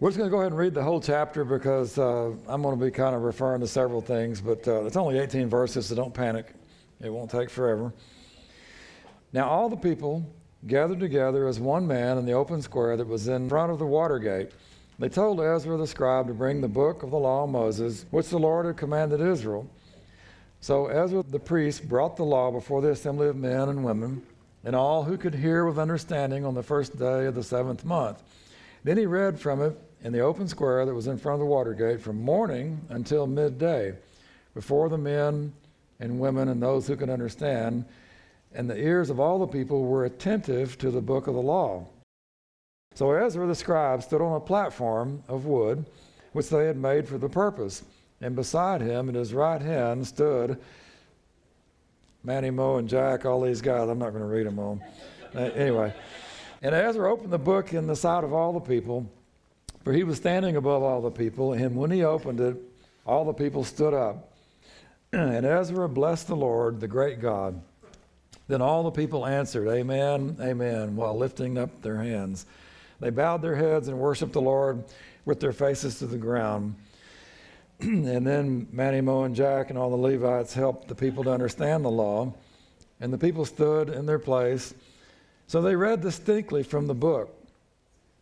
We're just going to go ahead and read the whole chapter because uh, I'm going to be kind of referring to several things, but uh, it's only 18 verses, so don't panic. It won't take forever. Now, all the people gathered together as one man in the open square that was in front of the water gate. They told Ezra the scribe to bring the book of the law of Moses, which the Lord had commanded Israel. So Ezra the priest brought the law before the assembly of men and women, and all who could hear with understanding on the first day of the seventh month. Then he read from it in the open square that was in front of the water gate from morning until midday, before the men and women and those who could understand, and the ears of all the people were attentive to the book of the law. So Ezra the scribe stood on a platform of wood, which they had made for the purpose, and beside him at his right hand stood Manny, Mo, and Jack, all these guys. I'm not going to read them all. Uh, anyway, and Ezra opened the book in the sight of all the people for he was standing above all the people, and when he opened it, all the people stood up. and Ezra blessed the Lord, the great God. Then all the people answered, Amen, Amen, while lifting up their hands. They bowed their heads and worshiped the Lord with their faces to the ground. and then Manny, Mo, and Jack and all the Levites helped the people to understand the law. And the people stood in their place. So they read distinctly from the book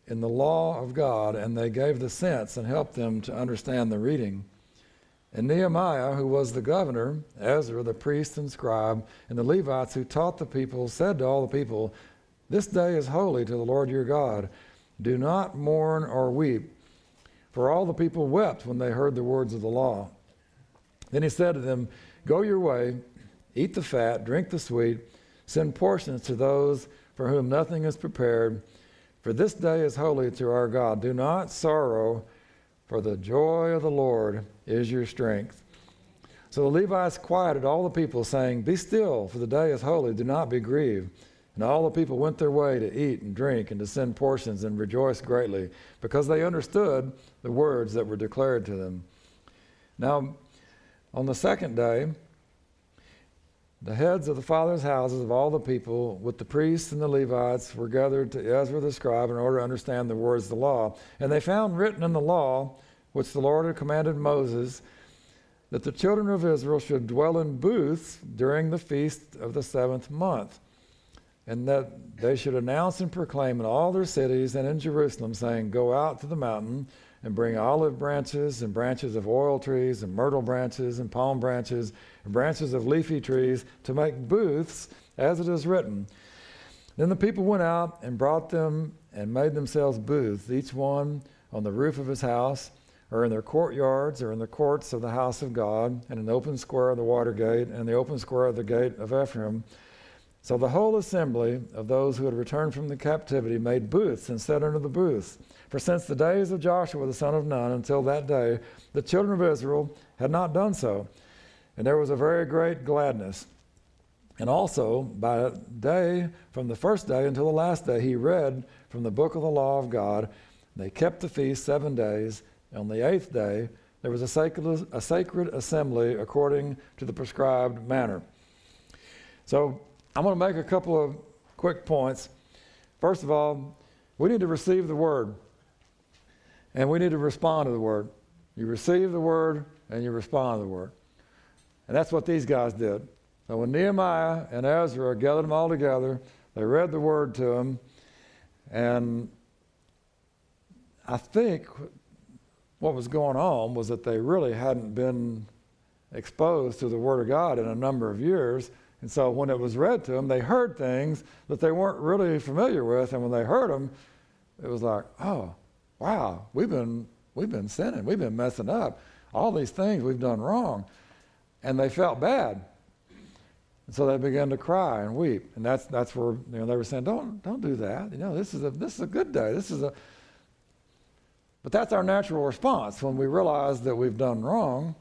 in the law of God, and they gave the sense and helped them to understand the reading. And Nehemiah, who was the governor, Ezra, the priest and scribe, and the Levites who taught the people, said to all the people, This day is holy to the Lord your God. Do not mourn or weep. For all the people wept when they heard the words of the law. Then he said to them, Go your way, eat the fat, drink the sweet, send portions to those for whom nothing is prepared for this day is holy to our God. Do not sorrow, for the joy of the Lord is your strength. So the Levites quieted all the people, saying, Be still, for the day is holy. Do not be grieved. And all the people went their way to eat and drink and to send portions and rejoice greatly, because they understood the words that were declared to them. Now, on the second day, the heads of the fathers' houses of all the people, with the priests and the Levites, were gathered to Ezra the scribe in order to understand the words of the law. And they found written in the law, which the Lord had commanded Moses, that the children of Israel should dwell in booths during the feast of the seventh month, and that they should announce and proclaim in all their cities and in Jerusalem, saying, Go out to the mountain and bring olive branches and branches of oil trees and myrtle branches and palm branches branches of leafy trees to make booths, as it is written. Then the people went out and brought them and made themselves booths, each one on the roof of his house, or in their courtyards, or in the courts of the house of God, and in the open square of the water gate, and the open square of the gate of Ephraim. So the whole assembly of those who had returned from the captivity made booths and sat under the booths. For since the days of Joshua the son of Nun until that day, the children of Israel had not done so. And there was a very great gladness. And also, by day, from the first day until the last day, he read from the book of the law of God. They kept the feast seven days. On the eighth day, there was a sacred, a sacred assembly according to the prescribed manner. So, I'm going to make a couple of quick points. First of all, we need to receive the word. And we need to respond to the word. You receive the word and you respond to the word. And that's what these guys did. So when Nehemiah and Ezra gathered them all together, they read the word to them. And I think what was going on was that they really hadn't been exposed to the Word of God in a number of years. And so when it was read to them, they heard things that they weren't really familiar with. And when they heard them, it was like, oh, wow, we've been, we've been sinning, we've been messing up. All these things we've done wrong. And they felt bad. And so they began to cry and weep. And that's, that's where you know, they were saying, don't, don't do that. You know, this is, a, this is a good day. This is a... But that's our natural response when we realize that we've done wrong,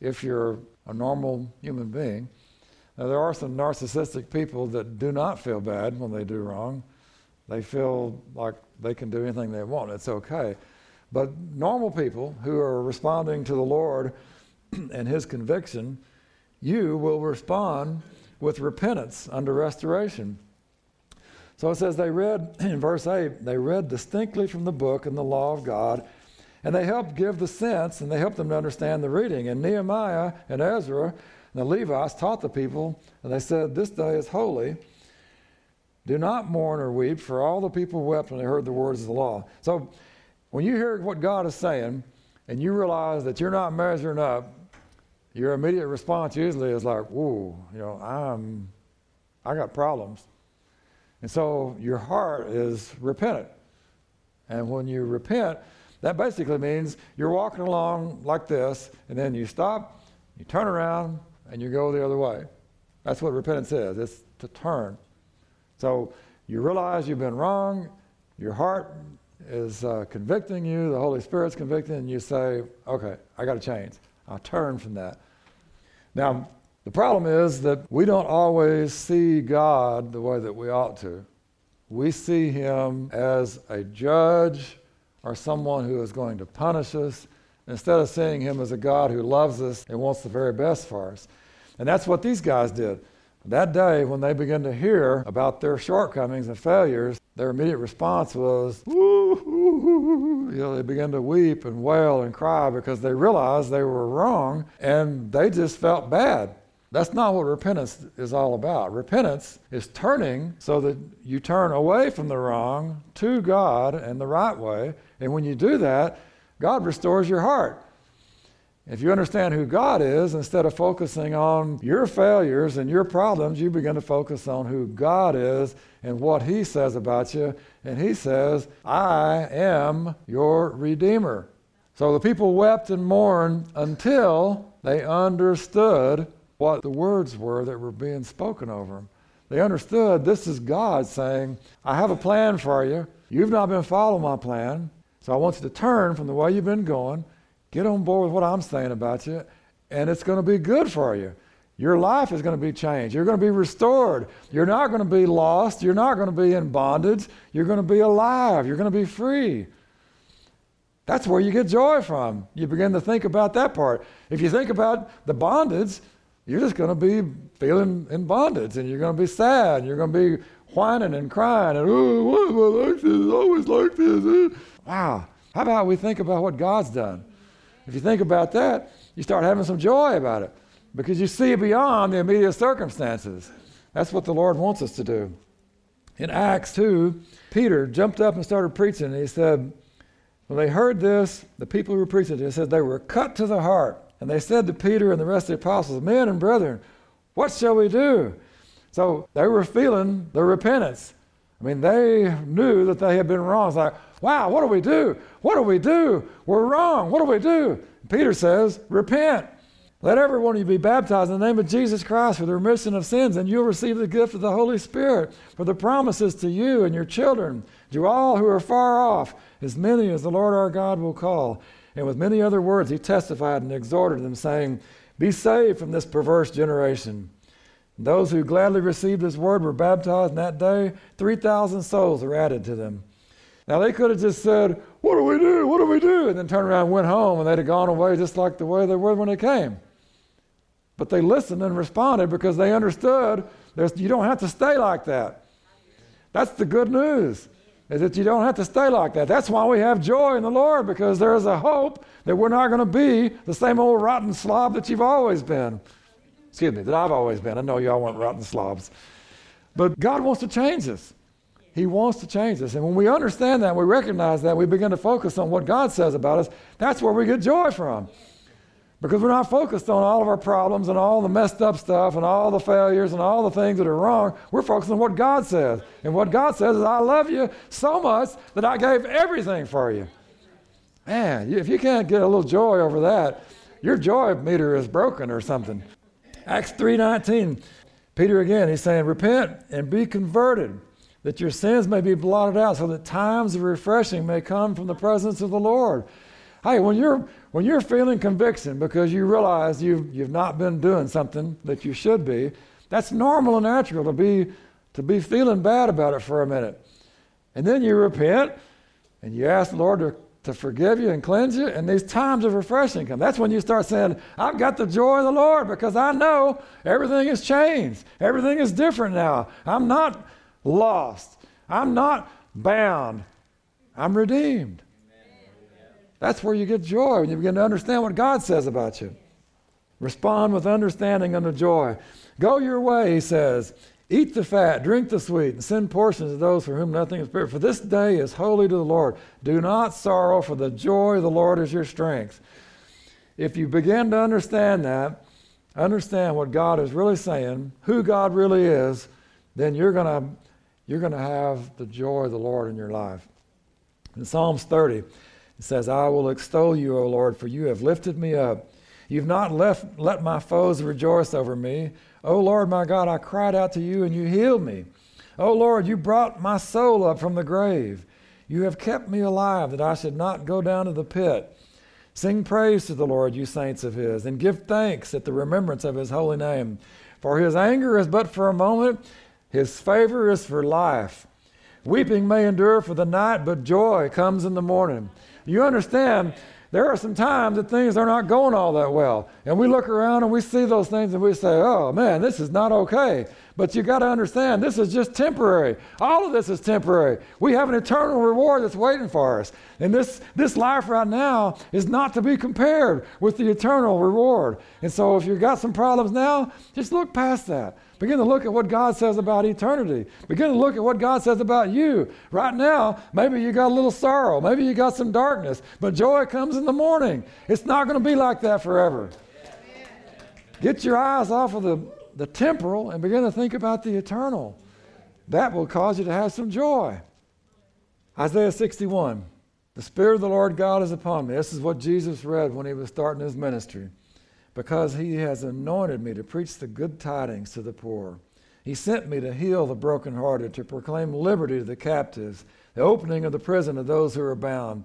if you're a normal human being. Now, there are some narcissistic people that do not feel bad when they do wrong. They feel like they can do anything they want. It's okay. But normal people who are responding to the Lord and His conviction, you will respond with repentance under restoration. So it says they read, in verse 8, they read distinctly from the book and the law of God, and they helped give the sense and they helped them to understand the reading. And Nehemiah and Ezra and the Levites taught the people, and they said, This day is holy. Do not mourn or weep, for all the people wept when they heard the words of the law. So when you hear what God is saying, and you realize that you're not measuring up, your immediate response usually is like, "Whoa, you know, I'm, I got problems," and so your heart is repentant. And when you repent, that basically means you're walking along like this, and then you stop, you turn around, and you go the other way. That's what repentance is. It's to turn. So you realize you've been wrong. Your heart is uh, convicting you, the Holy Spirit's convicting, and you say, okay, I got to change. I'll turn from that. Now, the problem is that we don't always see God the way that we ought to. We see Him as a judge or someone who is going to punish us instead of seeing Him as a God who loves us and wants the very best for us. And that's what these guys did. That day, when they began to hear about their shortcomings and failures, their immediate response was, you know, they began to weep and wail and cry because they realized they were wrong and they just felt bad. That's not what repentance is all about. Repentance is turning so that you turn away from the wrong to God and the right way. And when you do that, God restores your heart. If you understand who God is, instead of focusing on your failures and your problems, you begin to focus on who God is and what He says about you. And He says, I am your Redeemer. So the people wept and mourned until they understood what the words were that were being spoken over them. They understood this is God saying, I have a plan for you. You've not been following my plan. So I want you to turn from the way you've been going Get on board with what I'm saying about you, and it's going to be good for you. Your life is going to be changed. You're going to be restored. You're not going to be lost. You're not going to be in bondage. You're going to be alive. You're going to be free. That's where you get joy from. You begin to think about that part. If you think about the bondage, you're just going to be feeling in bondage and you're going to be sad. And You're going to be whining and crying and, oh, why am I like this? always like this. Wow. How about we think about what God's done? If you think about that, you start having some joy about it because you see beyond the immediate circumstances. That's what the Lord wants us to do. In Acts 2, Peter jumped up and started preaching, and he said, When they heard this, the people who were preaching, he said, they were cut to the heart. And they said to Peter and the rest of the apostles, Men and brethren, what shall we do? So they were feeling the repentance. I mean, they knew that they had been wrong. It's like, Wow, what do we do? What do we do? We're wrong. What do we do? Peter says, Repent. Let every one of you be baptized in the name of Jesus Christ for the remission of sins, and you'll receive the gift of the Holy Spirit. For the promises to you and your children, to all who are far off, as many as the Lord our God will call. And with many other words, he testified and exhorted them, saying, Be saved from this perverse generation. And those who gladly received his word were baptized, and that day 3,000 souls were added to them. Now, they could have just said, What do we do? What do we do? And then turned around and went home, and they'd have gone away just like the way they were when they came. But they listened and responded because they understood you don't have to stay like that. That's the good news, is that you don't have to stay like that. That's why we have joy in the Lord, because there is a hope that we're not going to be the same old rotten slob that you've always been. Excuse me, that I've always been. I know y'all weren't rotten slobs. But God wants to change us. He wants to change us. And when we understand that, we recognize that, we begin to focus on what God says about us, that's where we get joy from. Because we're not focused on all of our problems and all the messed up stuff and all the failures and all the things that are wrong. We're focused on what God says. And what God says is, I love you so much that I gave everything for you. Man, if you can't get a little joy over that, your joy meter is broken or something. Acts 3:19. Peter again, he's saying, Repent and be converted that your sins may be blotted out, so that times of refreshing may come from the presence of the Lord. Hey, when you're when you're feeling conviction because you realize you've you've not been doing something that you should be, that's normal and natural to be to be feeling bad about it for a minute. And then you repent and you ask the Lord to, to forgive you and cleanse you, and these times of refreshing come. That's when you start saying, I've got the joy of the Lord because I know everything has changed. Everything is different now. I'm not lost. I'm not bound, I'm redeemed. That's where you get joy when you begin to understand what God says about you. Respond with understanding and joy. Go your way, he says. Eat the fat, drink the sweet, and send portions to those for whom nothing is prepared. For this day is holy to the Lord. Do not sorrow, for the joy of the Lord is your strength. If you begin to understand that, understand what God is really saying, who God really is, then you're going to you're going to have the joy of the Lord in your life. In Psalms 30, it says, I will extol you, O Lord, for you have lifted me up. You've not left, let my foes rejoice over me. O Lord, my God, I cried out to you and you healed me. O Lord, you brought my soul up from the grave. You have kept me alive that I should not go down to the pit. Sing praise to the Lord, you saints of his, and give thanks at the remembrance of his holy name. For his anger is but for a moment, his favor is for life. Weeping may endure for the night, but joy comes in the morning. You understand, there are some times that things are not going all that well. And we look around and we see those things and we say, oh man, this is not okay. But you got to understand, this is just temporary. All of this is temporary. We have an eternal reward that's waiting for us. And this, this life right now is not to be compared with the eternal reward. And so if you've got some problems now, just look past that. Begin to look at what God says about eternity. Begin to look at what God says about you. Right now, maybe you got a little sorrow. Maybe you got some darkness. But joy comes in the morning. It's not going to be like that forever. Get your eyes off of the, the temporal and begin to think about the eternal. That will cause you to have some joy. Isaiah 61. The Spirit of the Lord God is upon me. This is what Jesus read when he was starting his ministry because he has anointed me to preach the good tidings to the poor. He sent me to heal the brokenhearted, to proclaim liberty to the captives, the opening of the prison to those who are bound,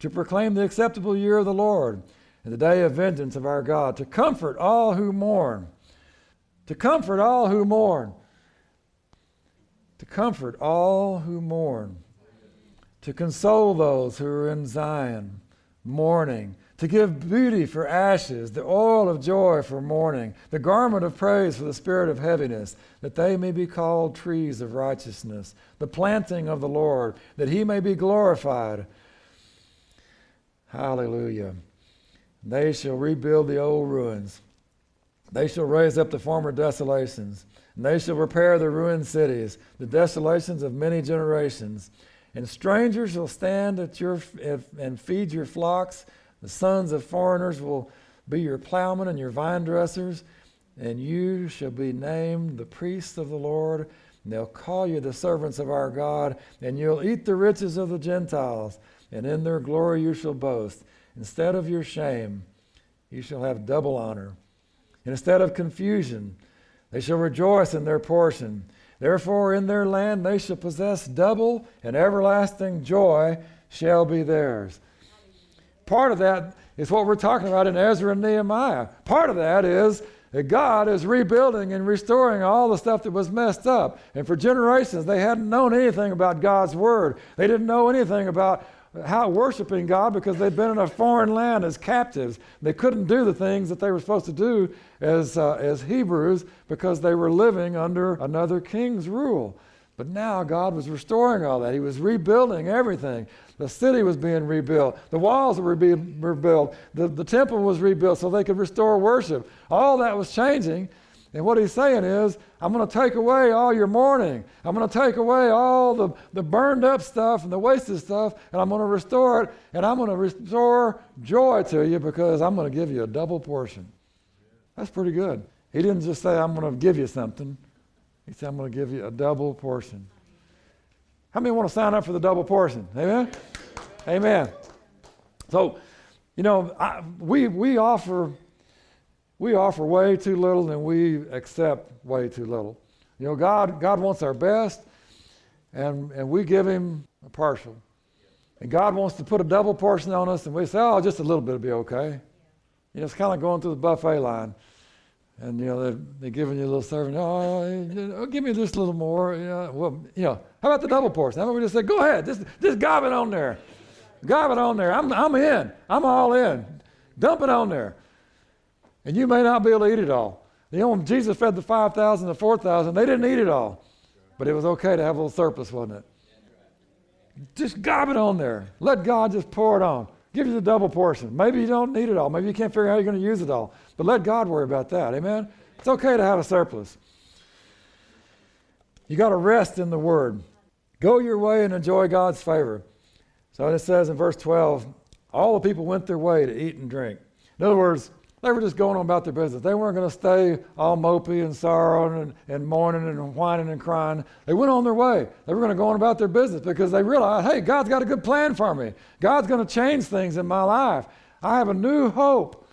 to proclaim the acceptable year of the Lord and the day of vengeance of our God, to comfort all who mourn, to comfort all who mourn, to comfort all who mourn, to console those who are in Zion, mourning to give beauty for ashes, the oil of joy for mourning, the garment of praise for the spirit of heaviness, that they may be called trees of righteousness, the planting of the Lord, that he may be glorified. Hallelujah. They shall rebuild the old ruins. They shall raise up the former desolations, and they shall repair the ruined cities, the desolations of many generations. And strangers shall stand at your and feed your flocks the sons of foreigners will be your plowmen and your vine dressers, and you shall be named the priests of the Lord. And they'll call you the servants of our God, and you'll eat the riches of the Gentiles, and in their glory you shall boast. Instead of your shame, you shall have double honor. Instead of confusion, they shall rejoice in their portion. Therefore, in their land they shall possess double, and everlasting joy shall be theirs. Part of that is what we're talking about in Ezra and Nehemiah. Part of that is that God is rebuilding and restoring all the stuff that was messed up. And for generations, they hadn't known anything about God's Word. They didn't know anything about how worshiping God because they'd been in a foreign land as captives. They couldn't do the things that they were supposed to do as, uh, as Hebrews because they were living under another king's rule. But now God was restoring all that. He was rebuilding everything. The city was being rebuilt. The walls were being rebuilt. The, the temple was rebuilt so they could restore worship. All that was changing. And what he's saying is, I'm going to take away all your mourning. I'm going to take away all the, the burned up stuff and the wasted stuff, and I'm going to restore it, and I'm going to restore joy to you because I'm going to give you a double portion. That's pretty good. He didn't just say, I'm going to give you something. He said, I'm going to give you a double portion. How many want to sign up for the double portion? Amen? Amen. So, you know, I, we, we offer we offer way too little and we accept way too little. You know, God, God wants our best, and, and we give Him a partial. And God wants to put a double portion on us, and we say, oh, just a little bit will be okay. You know, it's kind of going through the buffet line. And, you know, they're, giving you a little serving. Oh, oh give me just a little more. Know, well, you know, how about the double portion? How about we just say, go ahead, just, just gob it on there. Gob it on there. I'm, I'm in. I'm all in. Dump it on there. And you may not be able to eat it all. You know, when Jesus fed the 5,000, the 4,000, they didn't eat it all. But it was okay to have a little surplus, wasn't it? Just gob it on there. Let God just pour it on. Give you the double portion. Maybe you don't need it all. Maybe you can't figure out how you're going to use it all. But let God worry about that. Amen? It's okay to have a surplus. You got to rest in the Word. Go your way and enjoy God's favor. So it says in verse 12, all the people went their way to eat and drink. In other words, they were just going on about their business. They weren't going to stay all mopey and sorrowing and, and mourning and whining and crying. They went on their way. They were going to go on about their business because they realized, hey, God's got a good plan for me. God's going to change things in my life. I have a new hope.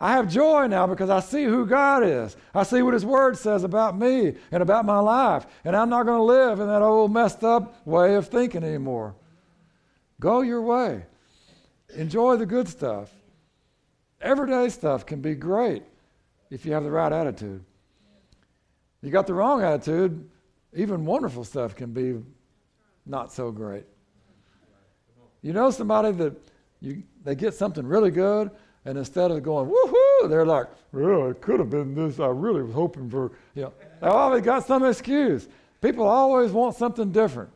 I have joy now because I see who God is. I see what His Word says about me and about my life. And I'm not going to live in that old messed up way of thinking anymore. Go your way. Enjoy the good stuff. Everyday stuff can be great if you have the right attitude. You got the wrong attitude, even wonderful stuff can be not so great. You know somebody that you, they get something really good, and instead of going, woohoo, they're like, well, it could have been this. I really was hoping for, you know, they always got some excuse. People always want something different.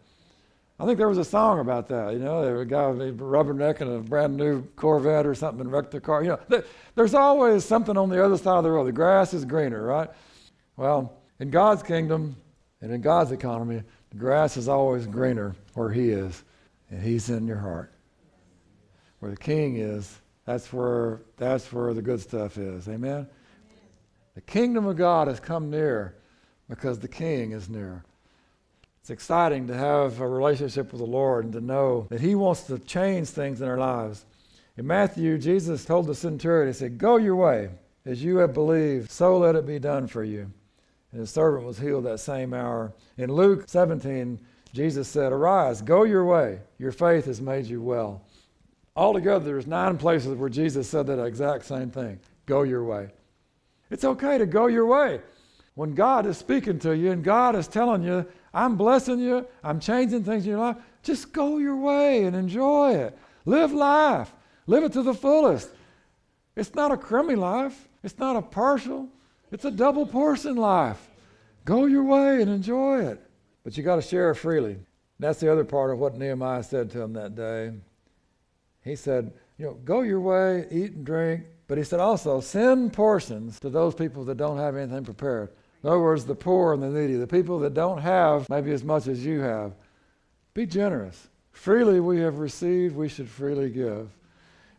I think there was a song about that. You know, there was a guy with a rubbernecking a brand new Corvette or something and wrecked the car. You know, there, there's always something on the other side of the road. The grass is greener, right? Well, in God's kingdom and in God's economy, the grass is always greener where He is, and He's in your heart. Where the King is, that's where that's where the good stuff is. Amen. The kingdom of God has come near because the King is near. It's exciting to have a relationship with the Lord and to know that He wants to change things in our lives. In Matthew, Jesus told the centurion, He said, Go your way. As you have believed, so let it be done for you. And his servant was healed that same hour. In Luke 17, Jesus said, Arise, go your way. Your faith has made you well. Altogether, there's nine places where Jesus said that exact same thing go your way. It's okay to go your way. When God is speaking to you and God is telling you I'm blessing you. I'm changing things in your life. Just go your way and enjoy it. Live life. Live it to the fullest. It's not a crummy life. It's not a partial. It's a double portion life. Go your way and enjoy it. But you got to share it freely. That's the other part of what Nehemiah said to him that day. He said, you know, go your way, eat and drink, but he said also, send portions to those people that don't have anything prepared. In other words, the poor and the needy, the people that don't have maybe as much as you have. Be generous. Freely we have received, we should freely give.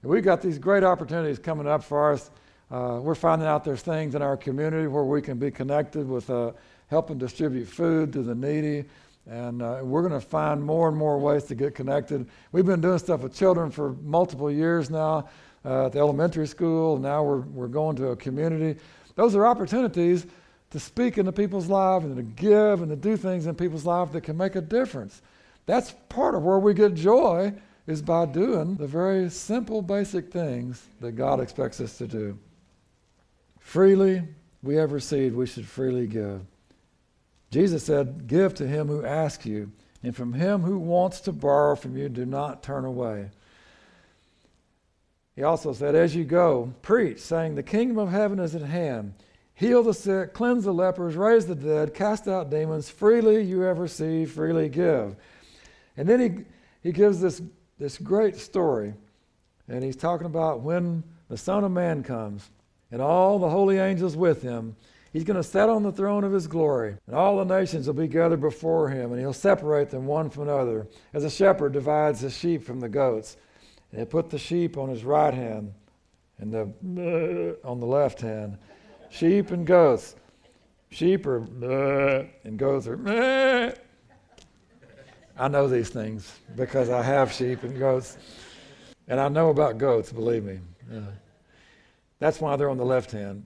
And we've got these great opportunities coming up for us. Uh, we're finding out there's things in our community where we can be connected with uh, helping distribute food to the needy. And uh, we're going to find more and more ways to get connected. We've been doing stuff with children for multiple years now uh, at the elementary school. Now we're, we're going to a community. Those are opportunities to speak into people's lives and to give and to do things in people's lives that can make a difference. That's part of where we get joy is by doing the very simple, basic things that God expects us to do. Freely we have received, we should freely give. Jesus said, Give to him who asks you, and from him who wants to borrow from you, do not turn away. He also said, As you go, preach, saying, The kingdom of heaven is at hand heal the sick, cleanse the lepers, raise the dead, cast out demons. Freely you have received, freely give. And then he, he gives this, this great story. And he's talking about when the Son of Man comes and all the holy angels with him. He's going to sit on the throne of his glory, and all the nations will be gathered before him, and he'll separate them one from another, as a shepherd divides the sheep from the goats. And he'll put the sheep on his right hand and the on the left hand sheep and goats. Sheep are and goats are. I know these things because I have sheep and goats. And I know about goats, believe me. Yeah. That's why they're on the left hand.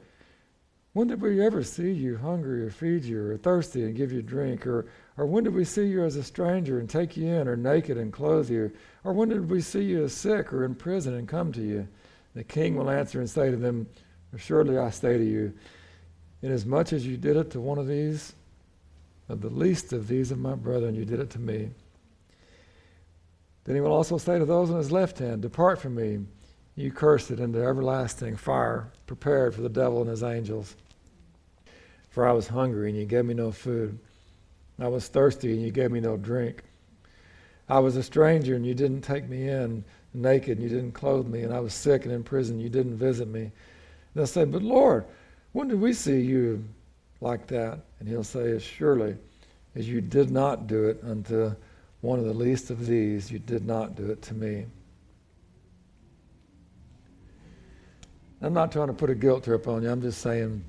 when did we ever see you hungry or feed you or thirsty and give you drink? Or, or when did we see you as a stranger and take you in or naked and clothe you? Or when did we see you as sick or in prison and come to you? The king will answer and say to them, Surely I say to you, inasmuch as you did it to one of these, of the least of these of my brethren, you did it to me. Then he will also say to those on his left hand, Depart from me, you cursed, into everlasting fire, prepared for the devil and his angels. For I was hungry, and you gave me no food. I was thirsty, and you gave me no drink. I was a stranger, and you didn't take me in, naked, and you didn't clothe me, and I was sick and in prison, you didn't visit me. They'll say, But Lord, when did we see you like that? And he'll say, As surely as you did not do it unto one of the least of these, you did not do it to me. I'm not trying to put a guilt trip on you. I'm just saying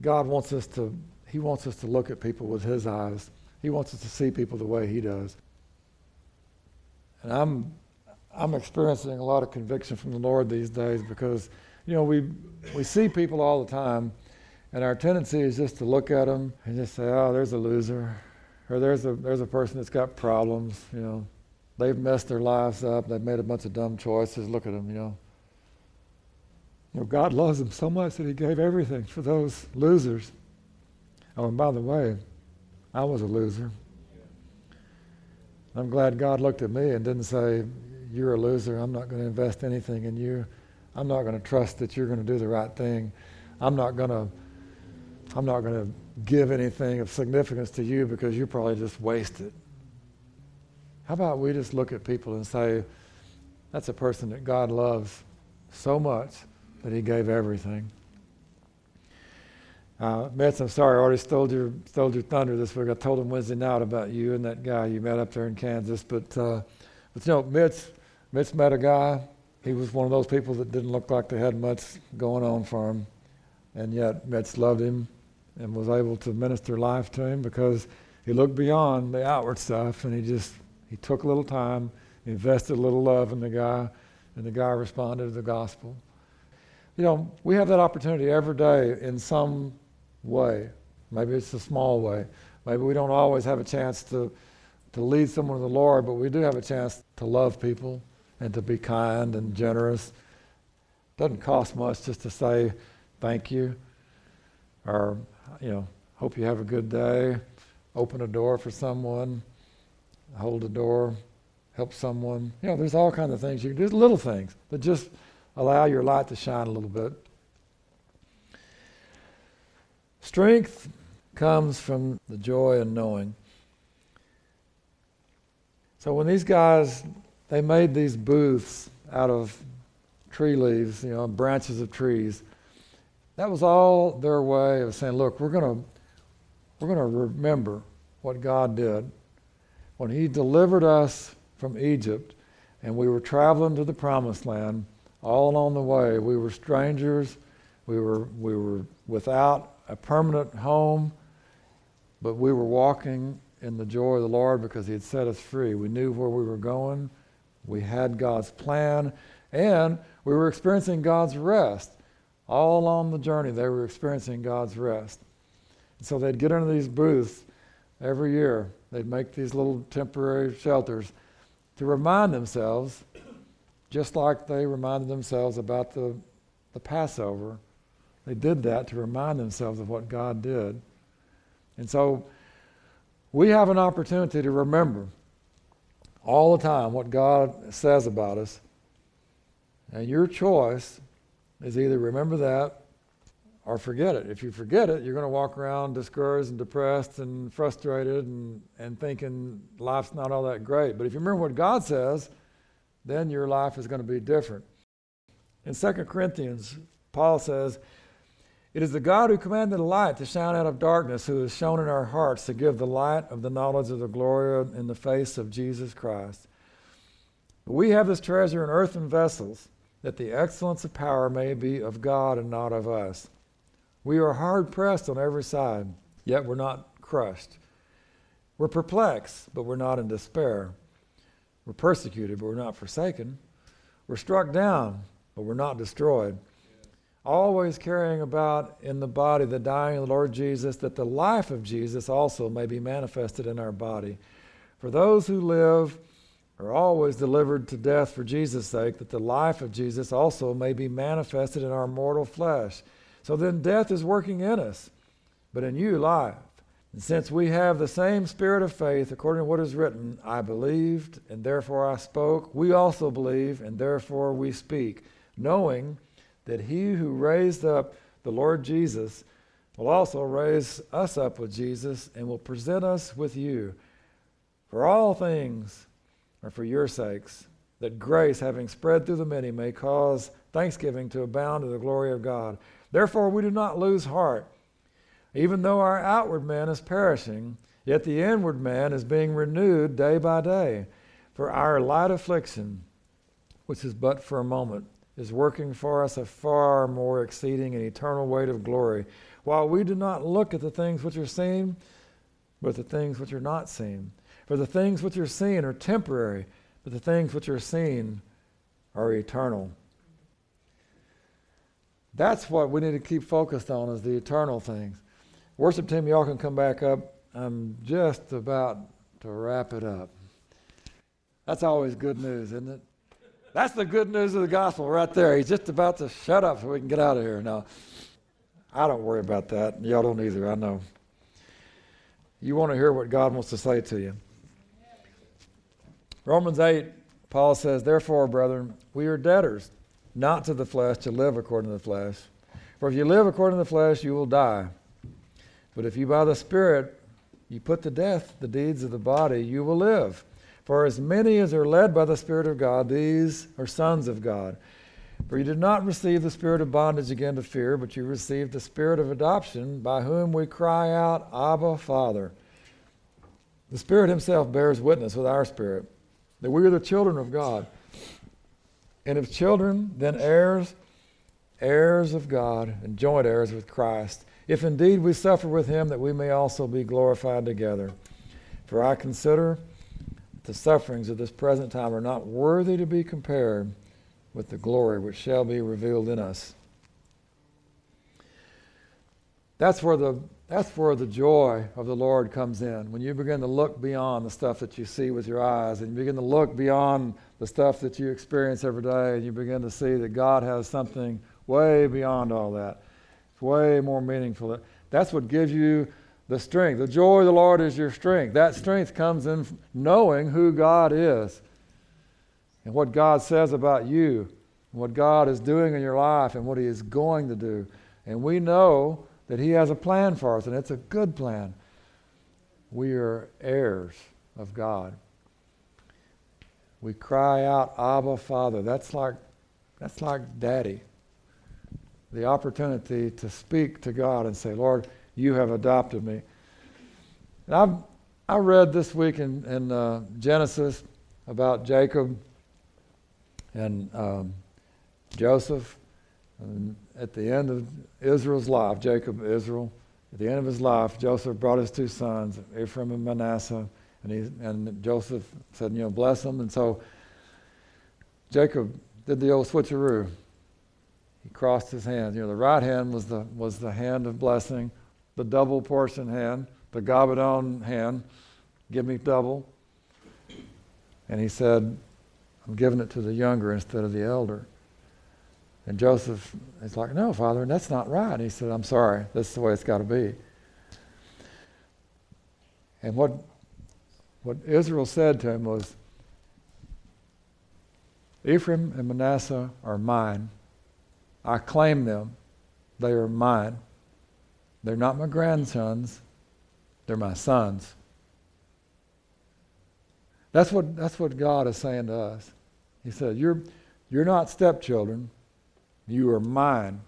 God wants us to he wants us to look at people with his eyes. He wants us to see people the way he does. And I'm I'm experiencing a lot of conviction from the Lord these days because you know we we see people all the time and our tendency is just to look at them and just say, "Oh, there's a loser." Or there's a there's a person that's got problems, you know. They've messed their lives up. They've made a bunch of dumb choices. Look at them, you know. Know, God loves them so much that He gave everything for those losers. Oh, and by the way, I was a loser. I'm glad God looked at me and didn't say, You're a loser. I'm not going to invest anything in you. I'm not going to trust that you're going to do the right thing. I'm not going to I'm not going to give anything of significance to you because you probably just waste it. How about we just look at people and say, that's a person that God loves so much that he gave everything. Uh, Mitch, I'm sorry, I already stole your, stole your thunder this week. I told him Wednesday night about you and that guy you met up there in Kansas. But, uh, but you know, Mitch, Mitch met a guy. He was one of those people that didn't look like they had much going on for him. And yet Mitch loved him and was able to minister life to him because he looked beyond the outward stuff and he just he took a little time, invested a little love in the guy, and the guy responded to the gospel. You know, we have that opportunity every day in some way. Maybe it's a small way. Maybe we don't always have a chance to, to lead someone to the Lord, but we do have a chance to love people and to be kind and generous. Doesn't cost much just to say thank you or you know, hope you have a good day, open a door for someone, hold a door, help someone. You know, there's all kinds of things you can do, little things that just allow your light to shine a little bit. Strength comes from the joy in knowing. So when these guys they made these booths out of tree leaves, you know, branches of trees. That was all their way of saying, look, we're going to we're going to remember what God did when he delivered us from Egypt and we were traveling to the promised land all along the way. We were strangers. We were we were without a permanent home but we were walking in the joy of the Lord because he had set us free. We knew where we were going. We had God's plan and we were experiencing God's rest. All along the journey, they were experiencing God's rest. And so they'd get into these booths every year. They'd make these little temporary shelters to remind themselves, just like they reminded themselves about the, the Passover. They did that to remind themselves of what God did. And so we have an opportunity to remember all the time what God says about us. And your choice is either remember that or forget it. If you forget it, you're going to walk around discouraged and depressed and frustrated and, and thinking life's not all that great. But if you remember what God says, then your life is going to be different. In 2 Corinthians, Paul says, It is the God who commanded the light to shine out of darkness, who has shown in our hearts to give the light of the knowledge of the glory in the face of Jesus Christ. But we have this treasure in earthen vessels that the excellence of power may be of God and not of us. We are hard pressed on every side, yet we're not crushed. We're perplexed, but we're not in despair. We're persecuted, but we're not forsaken. We're struck down, but we're not destroyed. Always carrying about in the body the dying of the Lord Jesus, that the life of Jesus also may be manifested in our body. For those who live are always delivered to death for Jesus' sake, that the life of Jesus also may be manifested in our mortal flesh. So then death is working in us, but in you life. And since we have the same spirit of faith, according to what is written, I believed, and therefore I spoke, we also believe, and therefore we speak, knowing that he who raised up the Lord Jesus will also raise us up with Jesus and will present us with you. For all things are for your sakes, that grace, having spread through the many, may cause thanksgiving to abound to the glory of God. Therefore, we do not lose heart even though our outward man is perishing, yet the inward man is being renewed day by day. For our light affliction, which is but for a moment, is working for us a far more exceeding and eternal weight of glory, while we do not look at the things which are seen, but the things which are not seen. For the things which are seen are temporary, but the things which are seen are eternal. That's what we need to keep focused on is the eternal things. Worship team, y'all can come back up. I'm just about to wrap it up. That's always good news, isn't it? That's the good news of the gospel right there. He's just about to shut up so we can get out of here. Now, I don't worry about that. Y'all don't either, I know. You want to hear what God wants to say to you. Romans 8, Paul says, Therefore, brethren, we are debtors, not to the flesh, to live according to the flesh. For if you live according to the flesh, you will die. But if you by the Spirit you put to death the deeds of the body, you will live. For as many as are led by the Spirit of God, these are sons of God. For you did not receive the spirit of bondage again to fear, but you received the spirit of adoption, by whom we cry out, Abba, Father. The Spirit Himself bears witness with our spirit that we are the children of God. And if children, then heirs, heirs of God, and joint heirs with Christ if indeed we suffer with him, that we may also be glorified together. For I consider the sufferings of this present time are not worthy to be compared with the glory which shall be revealed in us. That's where the that's where the joy of the Lord comes in. When you begin to look beyond the stuff that you see with your eyes and you begin to look beyond the stuff that you experience every day and you begin to see that God has something way beyond all that. It's way more meaningful. That's what gives you the strength. The joy of the Lord is your strength. That strength comes in knowing who God is and what God says about you, and what God is doing in your life, and what He is going to do. And we know that He has a plan for us, and it's a good plan. We are heirs of God. We cry out, Abba, Father. That's like, that's like daddy the opportunity to speak to God and say, Lord, you have adopted me. And I've, I read this week in, in uh, Genesis about Jacob and um, Joseph. And at the end of Israel's life, Jacob, Israel, at the end of his life, Joseph brought his two sons, Ephraim and Manasseh, and, he, and Joseph said, you know, bless them. And so Jacob did the old switcheroo he crossed his hands. You know, the right hand was the, was the hand of blessing, the double portion hand, the Gabadon hand, give me double. And he said, I'm giving it to the younger instead of the elder. And Joseph is like, No, Father, that's not right. He said, I'm sorry, that's the way it's got to be. And what, what Israel said to him was, Ephraim and Manasseh are mine, I claim them. They are mine. They're not my grandsons, they're my sons. That's what, that's what God is saying to us. He said, You're, you're not stepchildren, you are mine.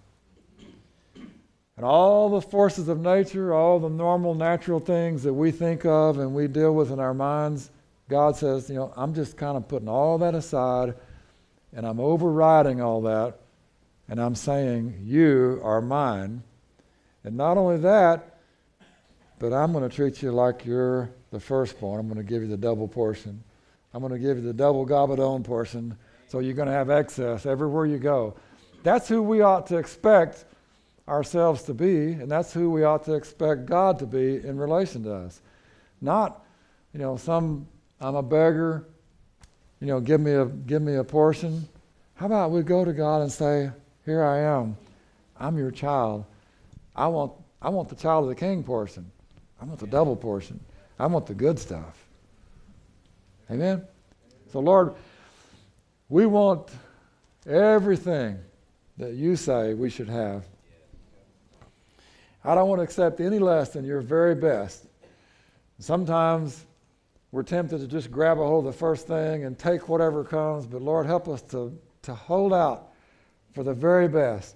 And all the forces of nature, all the normal natural things that we think of and we deal with in our minds, God says, you know, I'm just kind of putting all that aside and I'm overriding all that and I'm saying, You are mine. And not only that, but I'm going to treat you like you're the firstborn. I'm going to give you the double portion. I'm going to give you the double Gabadon portion, so you're going to have excess everywhere you go. That's who we ought to expect ourselves to be, and that's who we ought to expect God to be in relation to us. Not, you know, some, I'm a beggar, you know, give me a give me a portion. How about we go to God and say, Here I am. I'm your child. I want I want the child of the king portion. I want the double portion. I want the good stuff. Amen? So, Lord, we want everything that you say we should have. I don't want to accept any less than your very best. Sometimes we're tempted to just grab a hold of the first thing and take whatever comes, but Lord, help us to, to hold out for the very best.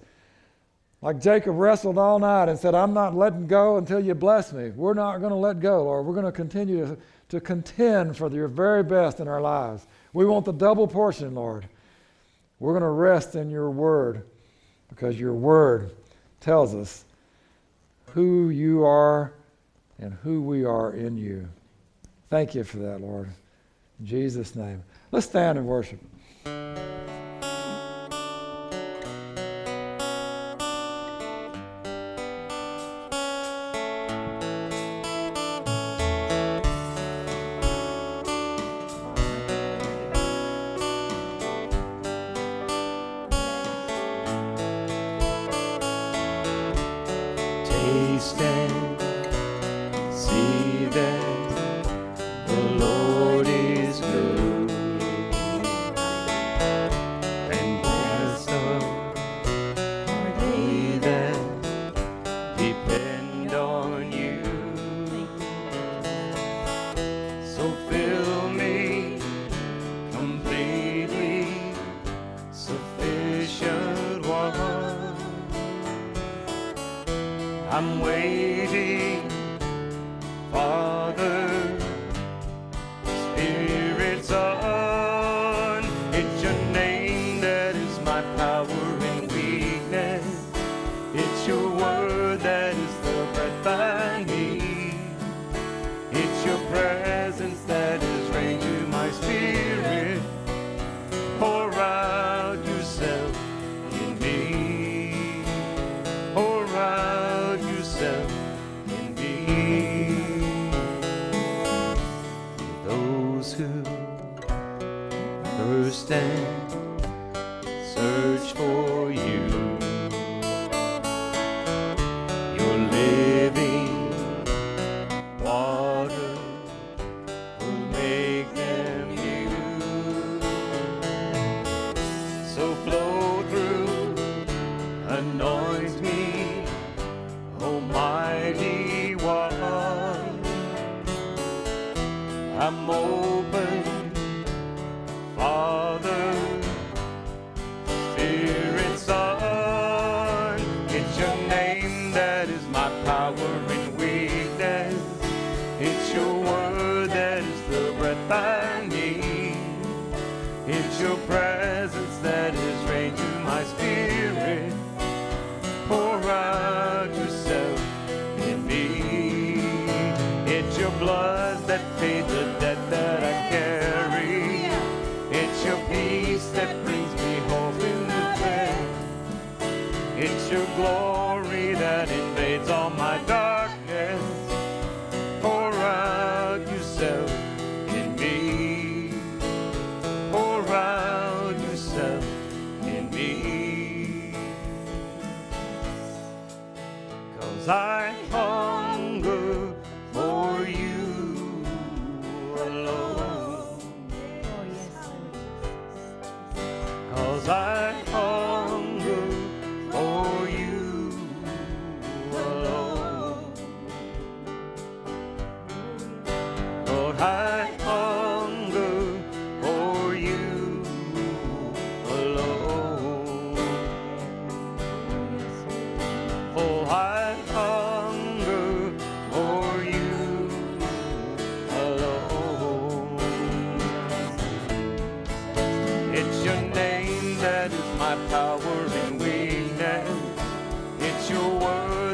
Like Jacob wrestled all night and said, I'm not letting go until you bless me. We're not going to let go, Lord. We're going to continue to, to contend for your very best in our lives. We want the double portion, Lord. We're going to rest in your word because your word tells us who you are and who we are in you. Thank you for that, Lord. In Jesus' name. Let's stand and worship.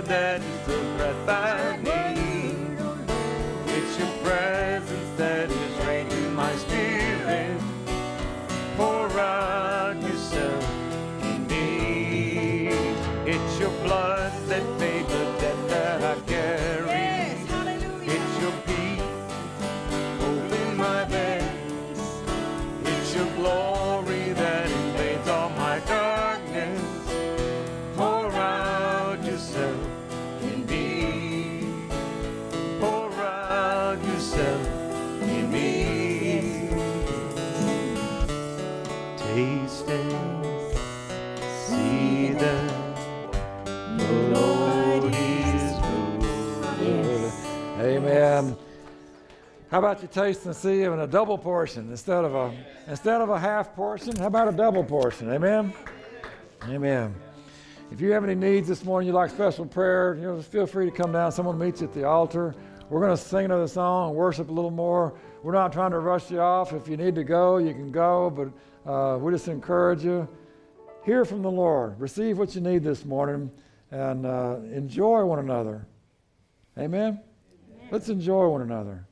that is the breath I How about you taste and see in a double portion instead of a instead of a half portion? How about a double portion? Amen. Amen. If you have any needs this morning, you like special prayer, you know, feel free to come down. Someone meets you at the altar. We're going to sing another song and worship a little more. We're not trying to rush you off. If you need to go, you can go, but uh, we just encourage you. Hear from the Lord. Receive what you need this morning and uh, enjoy one another. Amen? Amen? Let's enjoy one another.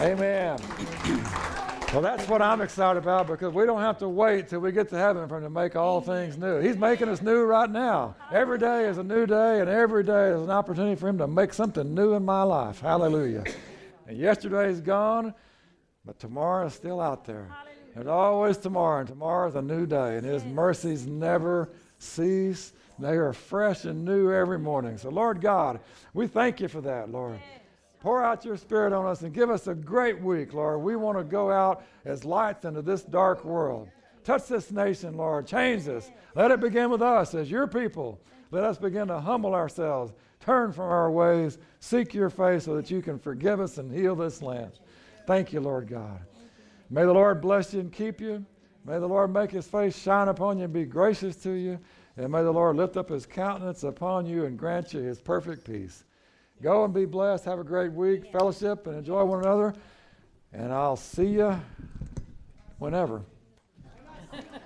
Amen. Well, that's what I'm excited about because we don't have to wait till we get to heaven for him to make all things new. He's making us new right now. Every day is a new day, and every day is an opportunity for him to make something new in my life. Hallelujah. And yesterday's gone, but tomorrow is still out there. There's always tomorrow, and tomorrow is a new day, and his mercies never cease. They are fresh and new every morning. So, Lord God, we thank you for that, Lord. Pour out your spirit on us and give us a great week, Lord. We want to go out as lights into this dark world. Touch this nation, Lord. Change us. Let it begin with us as your people. Let us begin to humble ourselves, turn from our ways, seek your face so that you can forgive us and heal this land. Thank you, Lord God. May the Lord bless you and keep you. May the Lord make his face shine upon you and be gracious to you. And may the Lord lift up his countenance upon you and grant you his perfect peace. Go and be blessed. Have a great week. Yeah. Fellowship and enjoy one another. And I'll see you whenever.